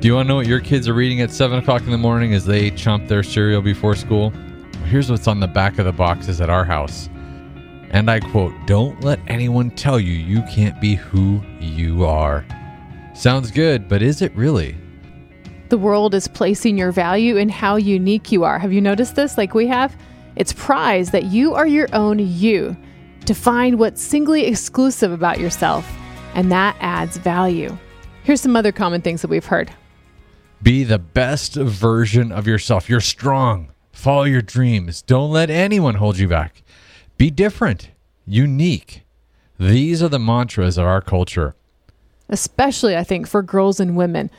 Do you want to know what your kids are reading at 7 o'clock in the morning as they chomp their cereal before school? Here's what's on the back of the boxes at our house. And I quote, Don't let anyone tell you you can't be who you are. Sounds good, but is it really? The world is placing your value in how unique you are. Have you noticed this like we have? It's prized that you are your own you. To find what's singly exclusive about yourself, and that adds value. Here's some other common things that we've heard. Be the best version of yourself. You're strong. Follow your dreams. Don't let anyone hold you back. Be different, unique. These are the mantras of our culture. Especially, I think, for girls and women.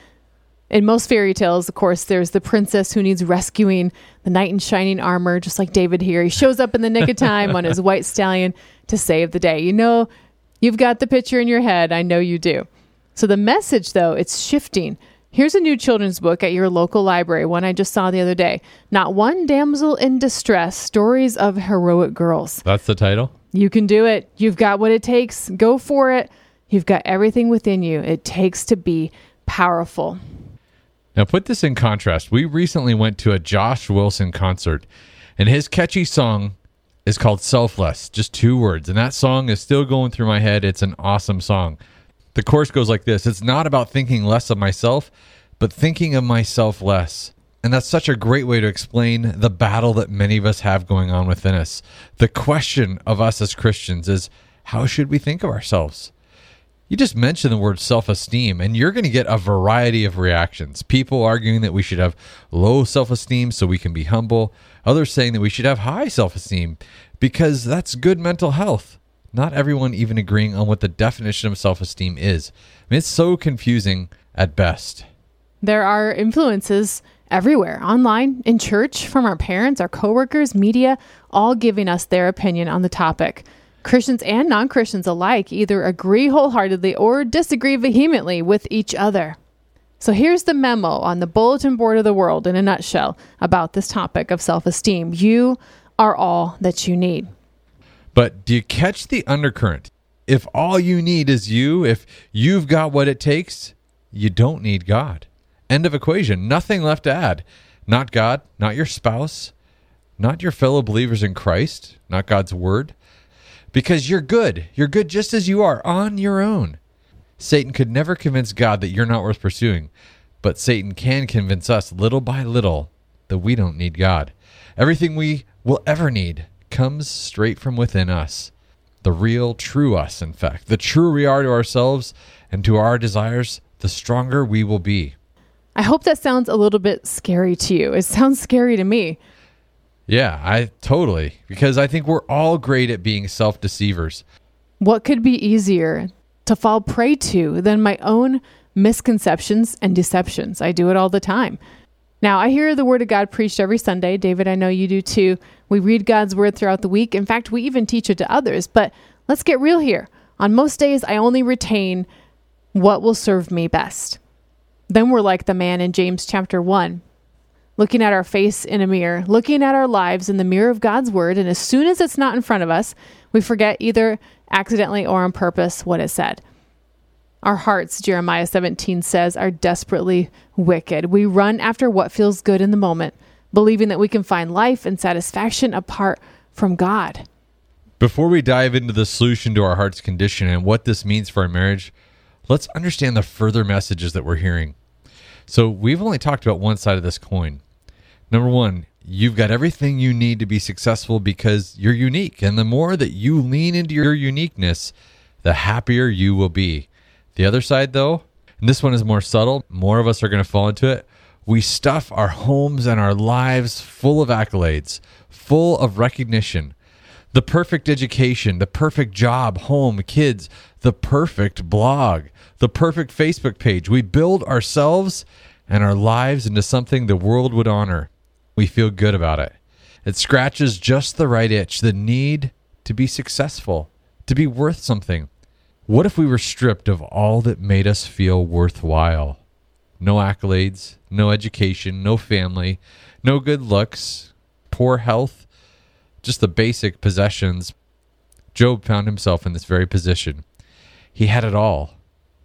In most fairy tales, of course, there's the princess who needs rescuing, the knight in shining armor, just like David here. He shows up in the nick of time on his white stallion to save the day. You know, you've got the picture in your head. I know you do. So the message, though, it's shifting. Here's a new children's book at your local library, one I just saw the other day. Not One Damsel in Distress Stories of Heroic Girls. That's the title? You can do it. You've got what it takes. Go for it. You've got everything within you it takes to be powerful. Now, put this in contrast. We recently went to a Josh Wilson concert, and his catchy song is called Selfless, just two words. And that song is still going through my head. It's an awesome song. The course goes like this It's not about thinking less of myself, but thinking of myself less. And that's such a great way to explain the battle that many of us have going on within us. The question of us as Christians is how should we think of ourselves? You just mentioned the word self esteem, and you're going to get a variety of reactions. People arguing that we should have low self esteem so we can be humble, others saying that we should have high self esteem because that's good mental health not everyone even agreeing on what the definition of self esteem is. I mean, it's so confusing at best. There are influences everywhere online, in church, from our parents, our coworkers, media, all giving us their opinion on the topic. Christians and non Christians alike either agree wholeheartedly or disagree vehemently with each other. So here's the memo on the bulletin board of the world in a nutshell about this topic of self esteem. You are all that you need. But do you catch the undercurrent? If all you need is you, if you've got what it takes, you don't need God. End of equation. Nothing left to add. Not God, not your spouse, not your fellow believers in Christ, not God's word. Because you're good. You're good just as you are on your own. Satan could never convince God that you're not worth pursuing, but Satan can convince us little by little that we don't need God. Everything we will ever need comes straight from within us. The real, true us, in fact. The truer we are to ourselves and to our desires, the stronger we will be. I hope that sounds a little bit scary to you. It sounds scary to me. Yeah, I totally. Because I think we're all great at being self deceivers. What could be easier to fall prey to than my own misconceptions and deceptions? I do it all the time. Now, I hear the Word of God preached every Sunday. David, I know you do too. We read God's Word throughout the week. In fact, we even teach it to others. But let's get real here. On most days, I only retain what will serve me best. Then we're like the man in James chapter 1, looking at our face in a mirror, looking at our lives in the mirror of God's Word. And as soon as it's not in front of us, we forget either accidentally or on purpose what it said. Our hearts, Jeremiah 17 says, are desperately wicked. We run after what feels good in the moment, believing that we can find life and satisfaction apart from God. Before we dive into the solution to our heart's condition and what this means for our marriage, let's understand the further messages that we're hearing. So, we've only talked about one side of this coin. Number one, you've got everything you need to be successful because you're unique. And the more that you lean into your uniqueness, the happier you will be. The other side, though, and this one is more subtle, more of us are going to fall into it. We stuff our homes and our lives full of accolades, full of recognition. The perfect education, the perfect job, home, kids, the perfect blog, the perfect Facebook page. We build ourselves and our lives into something the world would honor. We feel good about it. It scratches just the right itch, the need to be successful, to be worth something. What if we were stripped of all that made us feel worthwhile? No accolades, no education, no family, no good looks, poor health, just the basic possessions. Job found himself in this very position. He had it all,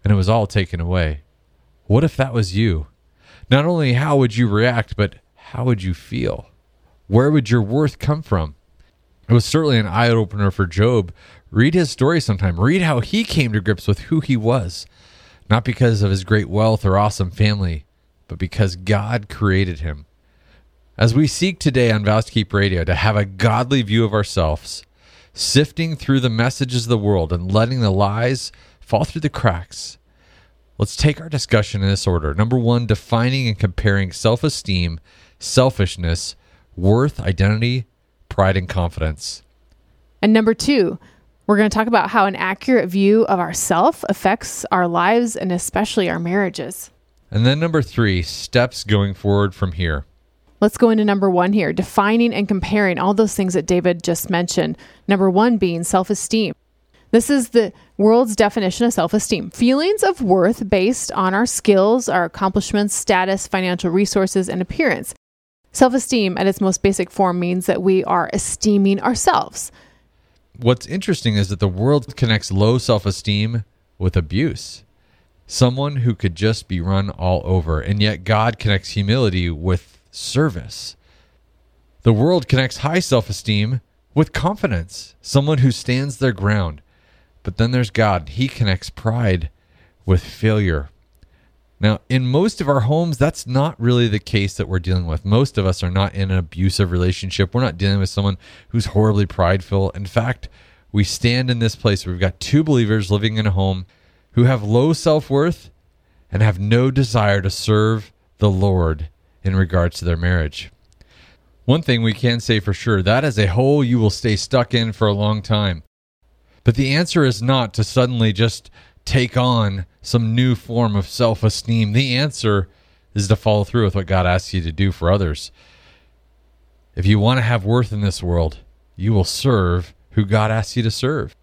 and it was all taken away. What if that was you? Not only how would you react, but how would you feel? Where would your worth come from? It was certainly an eye opener for Job. Read his story sometime. Read how he came to grips with who he was, not because of his great wealth or awesome family, but because God created him. As we seek today on Vows to Keep Radio to have a godly view of ourselves, sifting through the messages of the world and letting the lies fall through the cracks, let's take our discussion in this order. Number one, defining and comparing self esteem, selfishness, worth, identity, pride, and confidence. And number two, we're going to talk about how an accurate view of ourself affects our lives and especially our marriages. And then number three, steps going forward from here. Let's go into number one here defining and comparing all those things that David just mentioned. Number one being self esteem. This is the world's definition of self esteem feelings of worth based on our skills, our accomplishments, status, financial resources, and appearance. Self esteem, at its most basic form, means that we are esteeming ourselves. What's interesting is that the world connects low self esteem with abuse. Someone who could just be run all over, and yet God connects humility with service. The world connects high self esteem with confidence, someone who stands their ground. But then there's God. He connects pride with failure. Now, in most of our homes, that's not really the case that we're dealing with. Most of us are not in an abusive relationship. We're not dealing with someone who's horribly prideful. In fact, we stand in this place where we've got two believers living in a home who have low self worth and have no desire to serve the Lord in regards to their marriage. One thing we can say for sure that is a hole you will stay stuck in for a long time. But the answer is not to suddenly just take on some new form of self esteem. The answer is to follow through with what God asks you to do for others. If you want to have worth in this world, you will serve who God asks you to serve.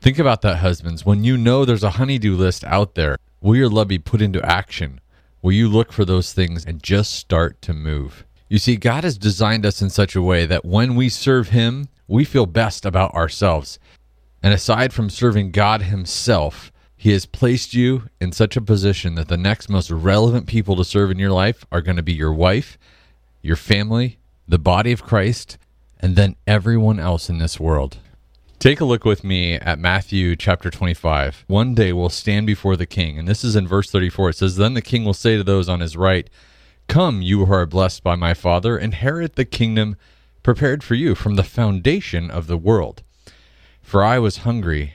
Think about that, husbands. When you know there's a honeydew list out there, will your love be put into action? Will you look for those things and just start to move? You see, God has designed us in such a way that when we serve Him, we feel best about ourselves. And aside from serving God Himself, he has placed you in such a position that the next most relevant people to serve in your life are going to be your wife, your family, the body of Christ, and then everyone else in this world. Take a look with me at Matthew chapter 25. One day we'll stand before the king. And this is in verse 34. It says, Then the king will say to those on his right, Come, you who are blessed by my Father, inherit the kingdom prepared for you from the foundation of the world. For I was hungry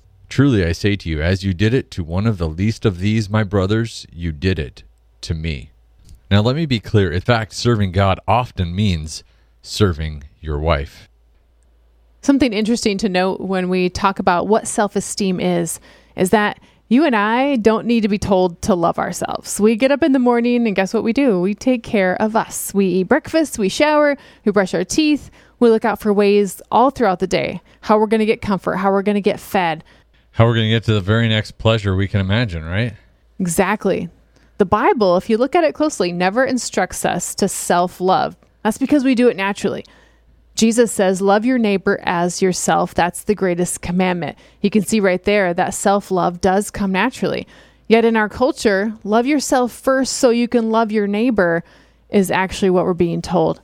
Truly I say to you, as you did it to one of the least of these, my brothers, you did it to me. Now, let me be clear. In fact, serving God often means serving your wife. Something interesting to note when we talk about what self esteem is, is that you and I don't need to be told to love ourselves. We get up in the morning and guess what we do? We take care of us. We eat breakfast, we shower, we brush our teeth, we look out for ways all throughout the day how we're going to get comfort, how we're going to get fed, how we're going to get to the very next pleasure we can imagine, right? Exactly. The Bible, if you look at it closely, never instructs us to self love. That's because we do it naturally. Jesus says, Love your neighbor as yourself. That's the greatest commandment. You can see right there that self love does come naturally. Yet in our culture, love yourself first so you can love your neighbor is actually what we're being told.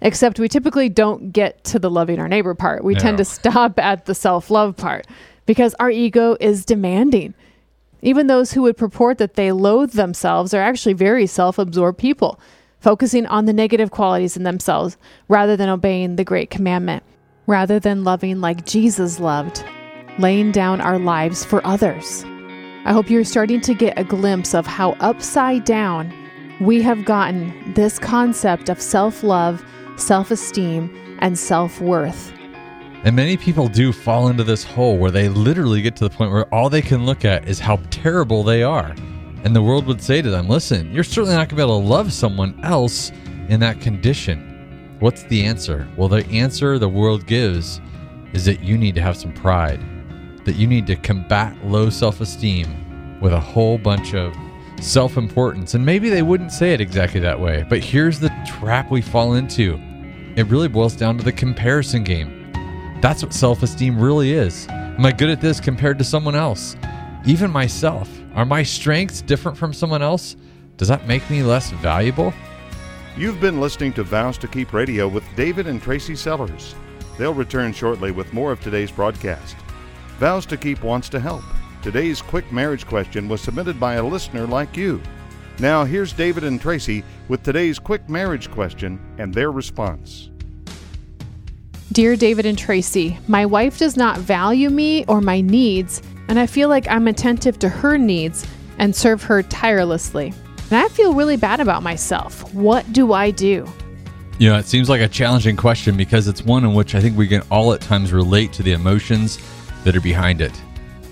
Except we typically don't get to the loving our neighbor part. We no. tend to stop at the self love part because our ego is demanding. Even those who would purport that they loathe themselves are actually very self absorbed people. focusing on the negative qualities in themselves rather than obeying the great commandment, rather than loving like Jesus loved, laying down our lives for others. I hope you're starting to get a glimpse of how upside down we have gotten this concept of self love, self esteem, and self worth. And many people do fall into this hole where they literally get to the point where all they can look at is how terrible they are. And the world would say to them, listen, you're certainly not going to be able to love someone else in that condition. What's the answer? Well, the answer the world gives is that you need to have some pride, that you need to combat low self esteem with a whole bunch of self importance. And maybe they wouldn't say it exactly that way, but here's the trap we fall into it really boils down to the comparison game. That's what self esteem really is. Am I good at this compared to someone else? Even myself. Are my strengths different from someone else? Does that make me less valuable? You've been listening to Vows to Keep Radio with David and Tracy Sellers. They'll return shortly with more of today's broadcast. Vows to Keep wants to help. Today's quick marriage question was submitted by a listener like you. Now, here's David and Tracy with today's quick marriage question and their response. Dear David and Tracy, my wife does not value me or my needs, and I feel like I'm attentive to her needs and serve her tirelessly. And I feel really bad about myself. What do I do? You know, it seems like a challenging question because it's one in which I think we can all at times relate to the emotions that are behind it.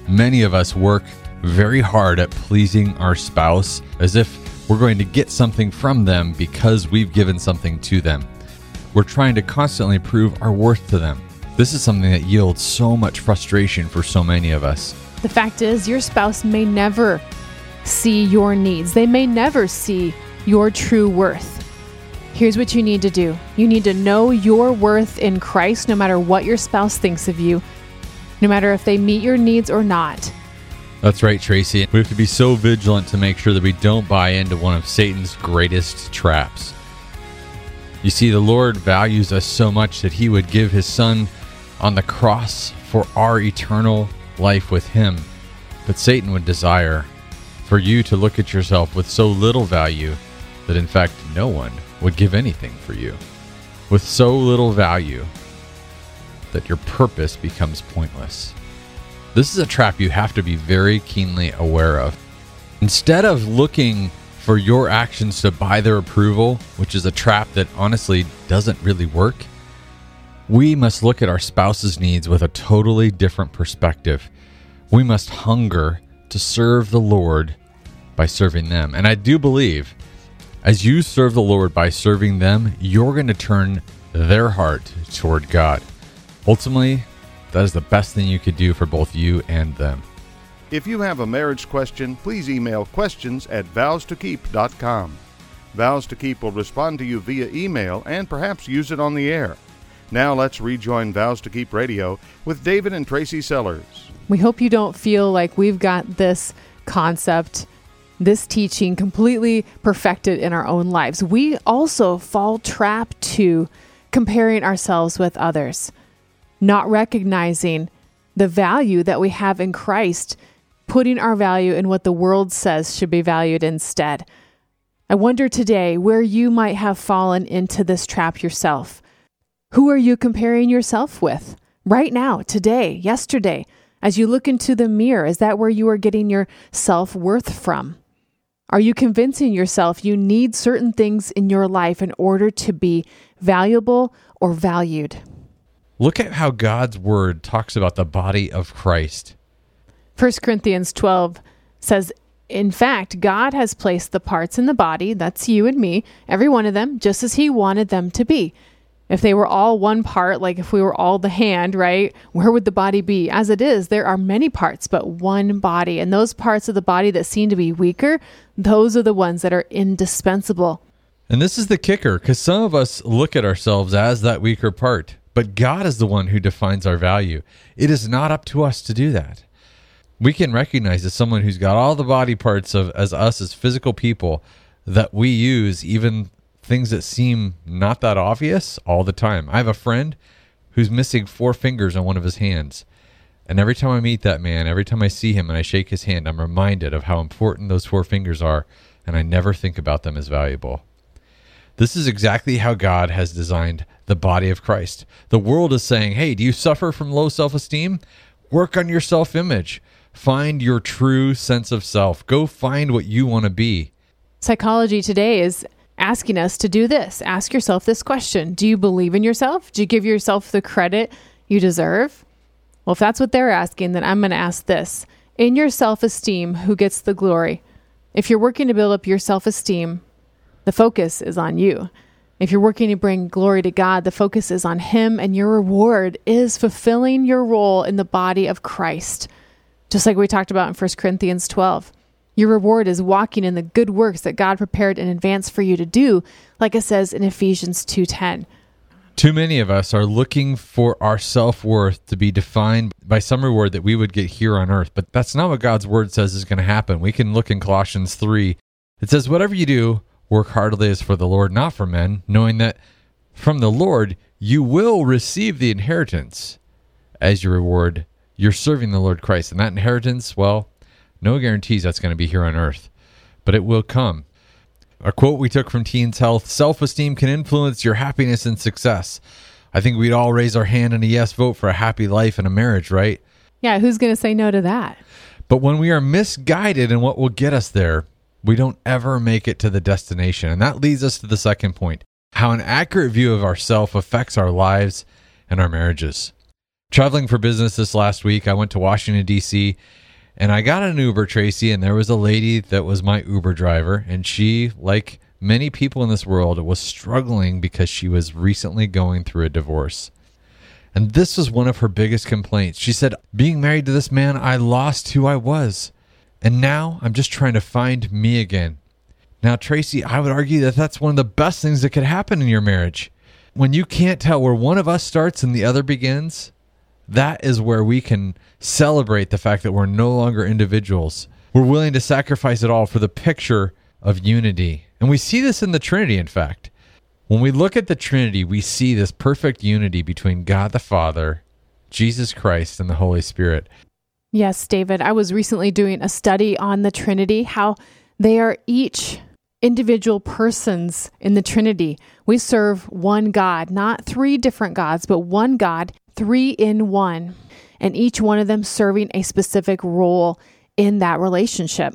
Many of us work very hard at pleasing our spouse as if we're going to get something from them because we've given something to them. We're trying to constantly prove our worth to them. This is something that yields so much frustration for so many of us. The fact is, your spouse may never see your needs, they may never see your true worth. Here's what you need to do you need to know your worth in Christ no matter what your spouse thinks of you, no matter if they meet your needs or not. That's right, Tracy. We have to be so vigilant to make sure that we don't buy into one of Satan's greatest traps. You see, the Lord values us so much that he would give his son on the cross for our eternal life with him. But Satan would desire for you to look at yourself with so little value that, in fact, no one would give anything for you. With so little value that your purpose becomes pointless. This is a trap you have to be very keenly aware of. Instead of looking for your actions to buy their approval, which is a trap that honestly doesn't really work, we must look at our spouse's needs with a totally different perspective. We must hunger to serve the Lord by serving them. And I do believe as you serve the Lord by serving them, you're going to turn their heart toward God. Ultimately, that is the best thing you could do for both you and them. If you have a marriage question, please email questions at vowstokeep.com. Vows to Keep will respond to you via email and perhaps use it on the air. Now let's rejoin Vows to Keep Radio with David and Tracy Sellers. We hope you don't feel like we've got this concept, this teaching completely perfected in our own lives. We also fall trap to comparing ourselves with others, not recognizing the value that we have in Christ, putting our value in what the world says should be valued instead. I wonder today where you might have fallen into this trap yourself. Who are you comparing yourself with right now, today, yesterday? As you look into the mirror, is that where you are getting your self worth from? Are you convincing yourself you need certain things in your life in order to be valuable or valued? Look at how God's word talks about the body of Christ. 1 Corinthians 12 says, In fact, God has placed the parts in the body, that's you and me, every one of them, just as He wanted them to be. If they were all one part, like if we were all the hand, right, where would the body be? As it is, there are many parts, but one body. And those parts of the body that seem to be weaker, those are the ones that are indispensable. And this is the kicker because some of us look at ourselves as that weaker part, but God is the one who defines our value. It is not up to us to do that. We can recognize as someone who's got all the body parts of as us as physical people that we use even things that seem not that obvious all the time. I have a friend who's missing four fingers on one of his hands. And every time I meet that man, every time I see him and I shake his hand, I'm reminded of how important those four fingers are, and I never think about them as valuable. This is exactly how God has designed the body of Christ. The world is saying, hey, do you suffer from low self esteem? Work on your self image. Find your true sense of self. Go find what you want to be. Psychology today is asking us to do this. Ask yourself this question Do you believe in yourself? Do you give yourself the credit you deserve? Well, if that's what they're asking, then I'm going to ask this In your self esteem, who gets the glory? If you're working to build up your self esteem, the focus is on you. If you're working to bring glory to God, the focus is on Him, and your reward is fulfilling your role in the body of Christ. Just like we talked about in 1 Corinthians 12. Your reward is walking in the good works that God prepared in advance for you to do, like it says in Ephesians 2:10. Too many of us are looking for our self worth to be defined by some reward that we would get here on earth, but that's not what God's word says is going to happen. We can look in Colossians 3. It says, Whatever you do, Work heartily as for the Lord, not for men, knowing that from the Lord you will receive the inheritance as your reward. You're serving the Lord Christ. And that inheritance, well, no guarantees that's going to be here on earth, but it will come. A quote we took from Teens Health self esteem can influence your happiness and success. I think we'd all raise our hand in a yes vote for a happy life and a marriage, right? Yeah, who's going to say no to that? But when we are misguided in what will get us there, we don't ever make it to the destination. And that leads us to the second point how an accurate view of ourself affects our lives and our marriages. Traveling for business this last week, I went to Washington, D.C., and I got an Uber, Tracy, and there was a lady that was my Uber driver, and she, like many people in this world, was struggling because she was recently going through a divorce. And this was one of her biggest complaints. She said, Being married to this man, I lost who I was. And now I'm just trying to find me again. Now, Tracy, I would argue that that's one of the best things that could happen in your marriage. When you can't tell where one of us starts and the other begins, that is where we can celebrate the fact that we're no longer individuals. We're willing to sacrifice it all for the picture of unity. And we see this in the Trinity, in fact. When we look at the Trinity, we see this perfect unity between God the Father, Jesus Christ, and the Holy Spirit. Yes, David. I was recently doing a study on the Trinity, how they are each individual persons in the Trinity. We serve one God, not three different gods, but one God, three in one, and each one of them serving a specific role in that relationship.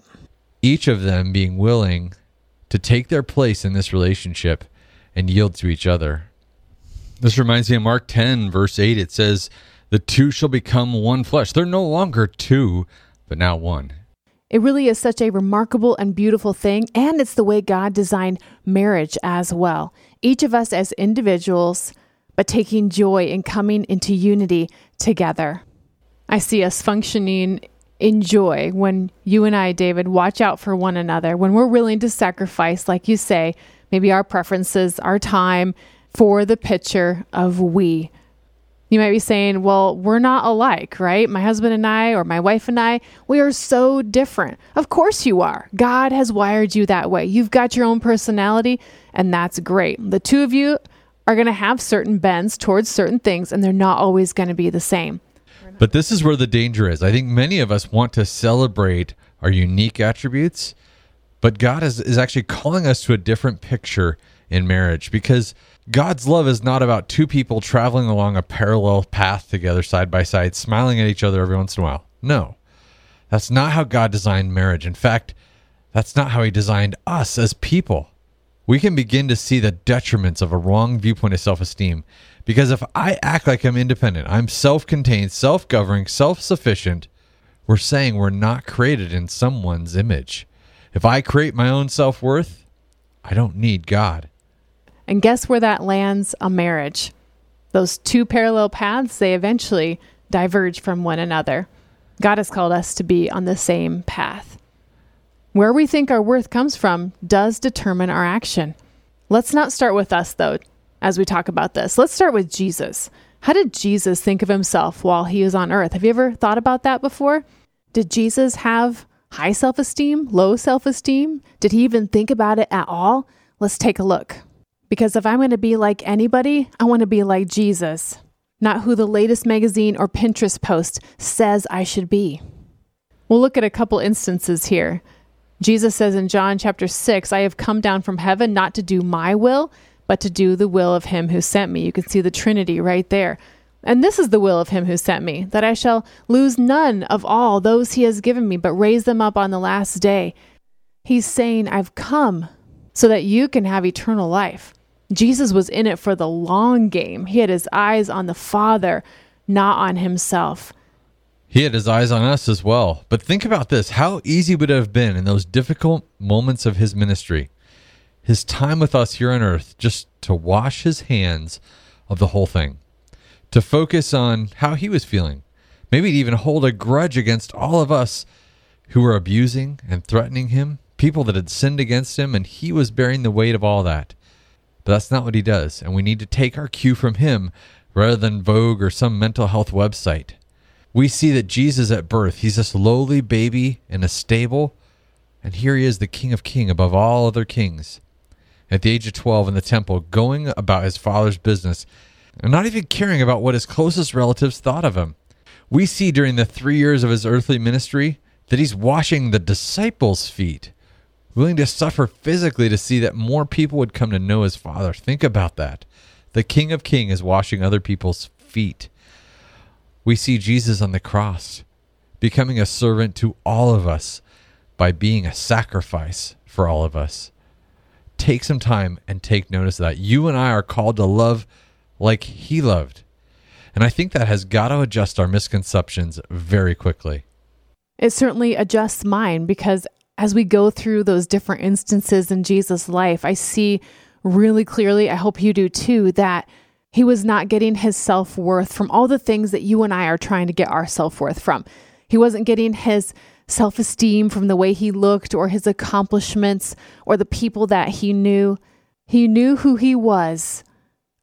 Each of them being willing to take their place in this relationship and yield to each other. This reminds me of Mark 10, verse 8. It says, the two shall become one flesh. They're no longer two, but now one. It really is such a remarkable and beautiful thing, and it's the way God designed marriage as well. Each of us as individuals, but taking joy in coming into unity together. I see us functioning in joy when you and I, David, watch out for one another, when we're willing to sacrifice, like you say, maybe our preferences, our time for the picture of we you might be saying, well, we're not alike, right? My husband and I, or my wife and I, we are so different. Of course you are. God has wired you that way. You've got your own personality, and that's great. The two of you are going to have certain bends towards certain things, and they're not always going to be the same. But this is where the danger is. I think many of us want to celebrate our unique attributes, but God is, is actually calling us to a different picture in marriage because God's love is not about two people traveling along a parallel path together side by side, smiling at each other every once in a while. No, that's not how God designed marriage. In fact, that's not how He designed us as people. We can begin to see the detriments of a wrong viewpoint of self esteem because if I act like I'm independent, I'm self contained, self governing, self sufficient, we're saying we're not created in someone's image. If I create my own self worth, I don't need God. And guess where that lands a marriage? Those two parallel paths, they eventually diverge from one another. God has called us to be on the same path. Where we think our worth comes from does determine our action. Let's not start with us, though, as we talk about this. Let's start with Jesus. How did Jesus think of himself while he was on earth? Have you ever thought about that before? Did Jesus have high self esteem, low self esteem? Did he even think about it at all? Let's take a look. Because if I'm going to be like anybody, I want to be like Jesus, not who the latest magazine or Pinterest post says I should be. We'll look at a couple instances here. Jesus says in John chapter 6, I have come down from heaven not to do my will, but to do the will of him who sent me. You can see the Trinity right there. And this is the will of him who sent me, that I shall lose none of all those he has given me, but raise them up on the last day. He's saying, I've come so that you can have eternal life. Jesus was in it for the long game. He had his eyes on the Father, not on himself. He had his eyes on us as well. But think about this how easy would it have been in those difficult moments of his ministry, his time with us here on earth, just to wash his hands of the whole thing, to focus on how he was feeling, maybe even hold a grudge against all of us who were abusing and threatening him, people that had sinned against him, and he was bearing the weight of all that. But that's not what he does, and we need to take our cue from him rather than Vogue or some mental health website. We see that Jesus at birth, he's this lowly baby in a stable, and here he is, the King of King above all other kings. At the age of 12 in the temple, going about his father's business, and not even caring about what his closest relatives thought of him. We see during the three years of his earthly ministry that he's washing the disciples' feet willing to suffer physically to see that more people would come to know his father. Think about that. The King of Kings is washing other people's feet. We see Jesus on the cross becoming a servant to all of us by being a sacrifice for all of us. Take some time and take notice of that. You and I are called to love like he loved. And I think that has got to adjust our misconceptions very quickly. It certainly adjusts mine because as we go through those different instances in Jesus' life, I see really clearly, I hope you do too, that he was not getting his self worth from all the things that you and I are trying to get our self worth from. He wasn't getting his self esteem from the way he looked or his accomplishments or the people that he knew. He knew who he was,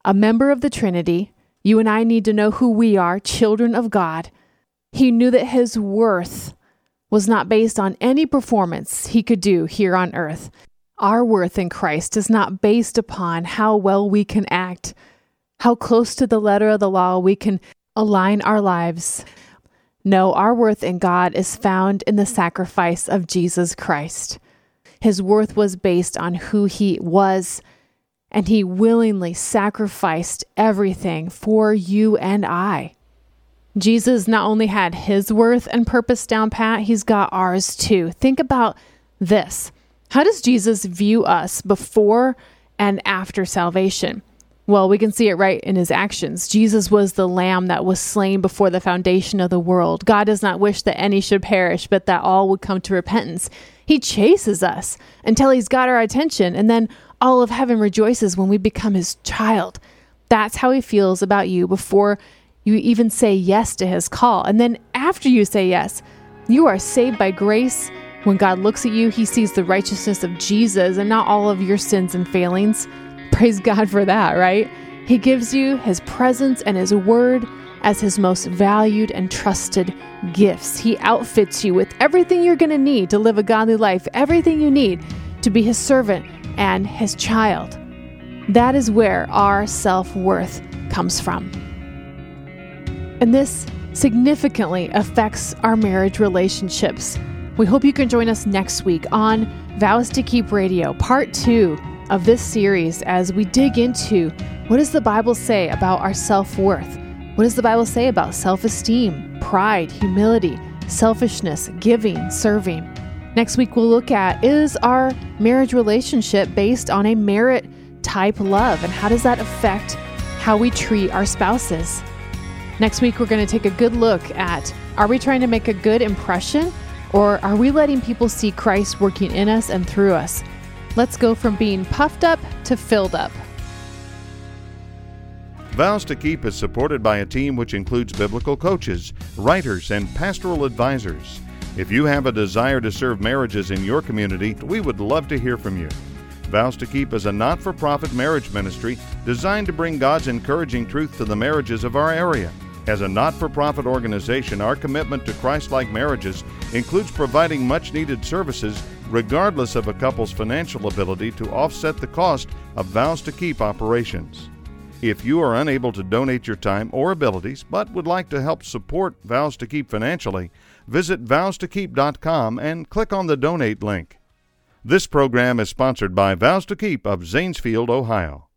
a member of the Trinity. You and I need to know who we are, children of God. He knew that his worth was not based on any performance he could do here on earth. Our worth in Christ is not based upon how well we can act, how close to the letter of the law we can align our lives. No, our worth in God is found in the sacrifice of Jesus Christ. His worth was based on who he was, and he willingly sacrificed everything for you and I. Jesus not only had his worth and purpose down pat, he's got ours too. Think about this. How does Jesus view us before and after salvation? Well, we can see it right in his actions. Jesus was the lamb that was slain before the foundation of the world. God does not wish that any should perish, but that all would come to repentance. He chases us until he's got our attention, and then all of heaven rejoices when we become his child. That's how he feels about you before you even say yes to his call. And then after you say yes, you are saved by grace. When God looks at you, he sees the righteousness of Jesus and not all of your sins and failings. Praise God for that, right? He gives you his presence and his word as his most valued and trusted gifts. He outfits you with everything you're going to need to live a godly life, everything you need to be his servant and his child. That is where our self worth comes from. And this significantly affects our marriage relationships. We hope you can join us next week on Vows to Keep Radio, part two of this series, as we dig into what does the Bible say about our self worth? What does the Bible say about self esteem, pride, humility, selfishness, giving, serving? Next week, we'll look at is our marriage relationship based on a merit type love, and how does that affect how we treat our spouses? Next week, we're going to take a good look at are we trying to make a good impression or are we letting people see Christ working in us and through us? Let's go from being puffed up to filled up. Vows to Keep is supported by a team which includes biblical coaches, writers, and pastoral advisors. If you have a desire to serve marriages in your community, we would love to hear from you. Vows to Keep is a not for profit marriage ministry designed to bring God's encouraging truth to the marriages of our area. As a not for profit organization, our commitment to Christ like marriages includes providing much needed services regardless of a couple's financial ability to offset the cost of Vows to Keep operations. If you are unable to donate your time or abilities but would like to help support Vows to Keep financially, visit vowstokeep.com and click on the donate link. This program is sponsored by Vows to Keep of Zanesfield, Ohio.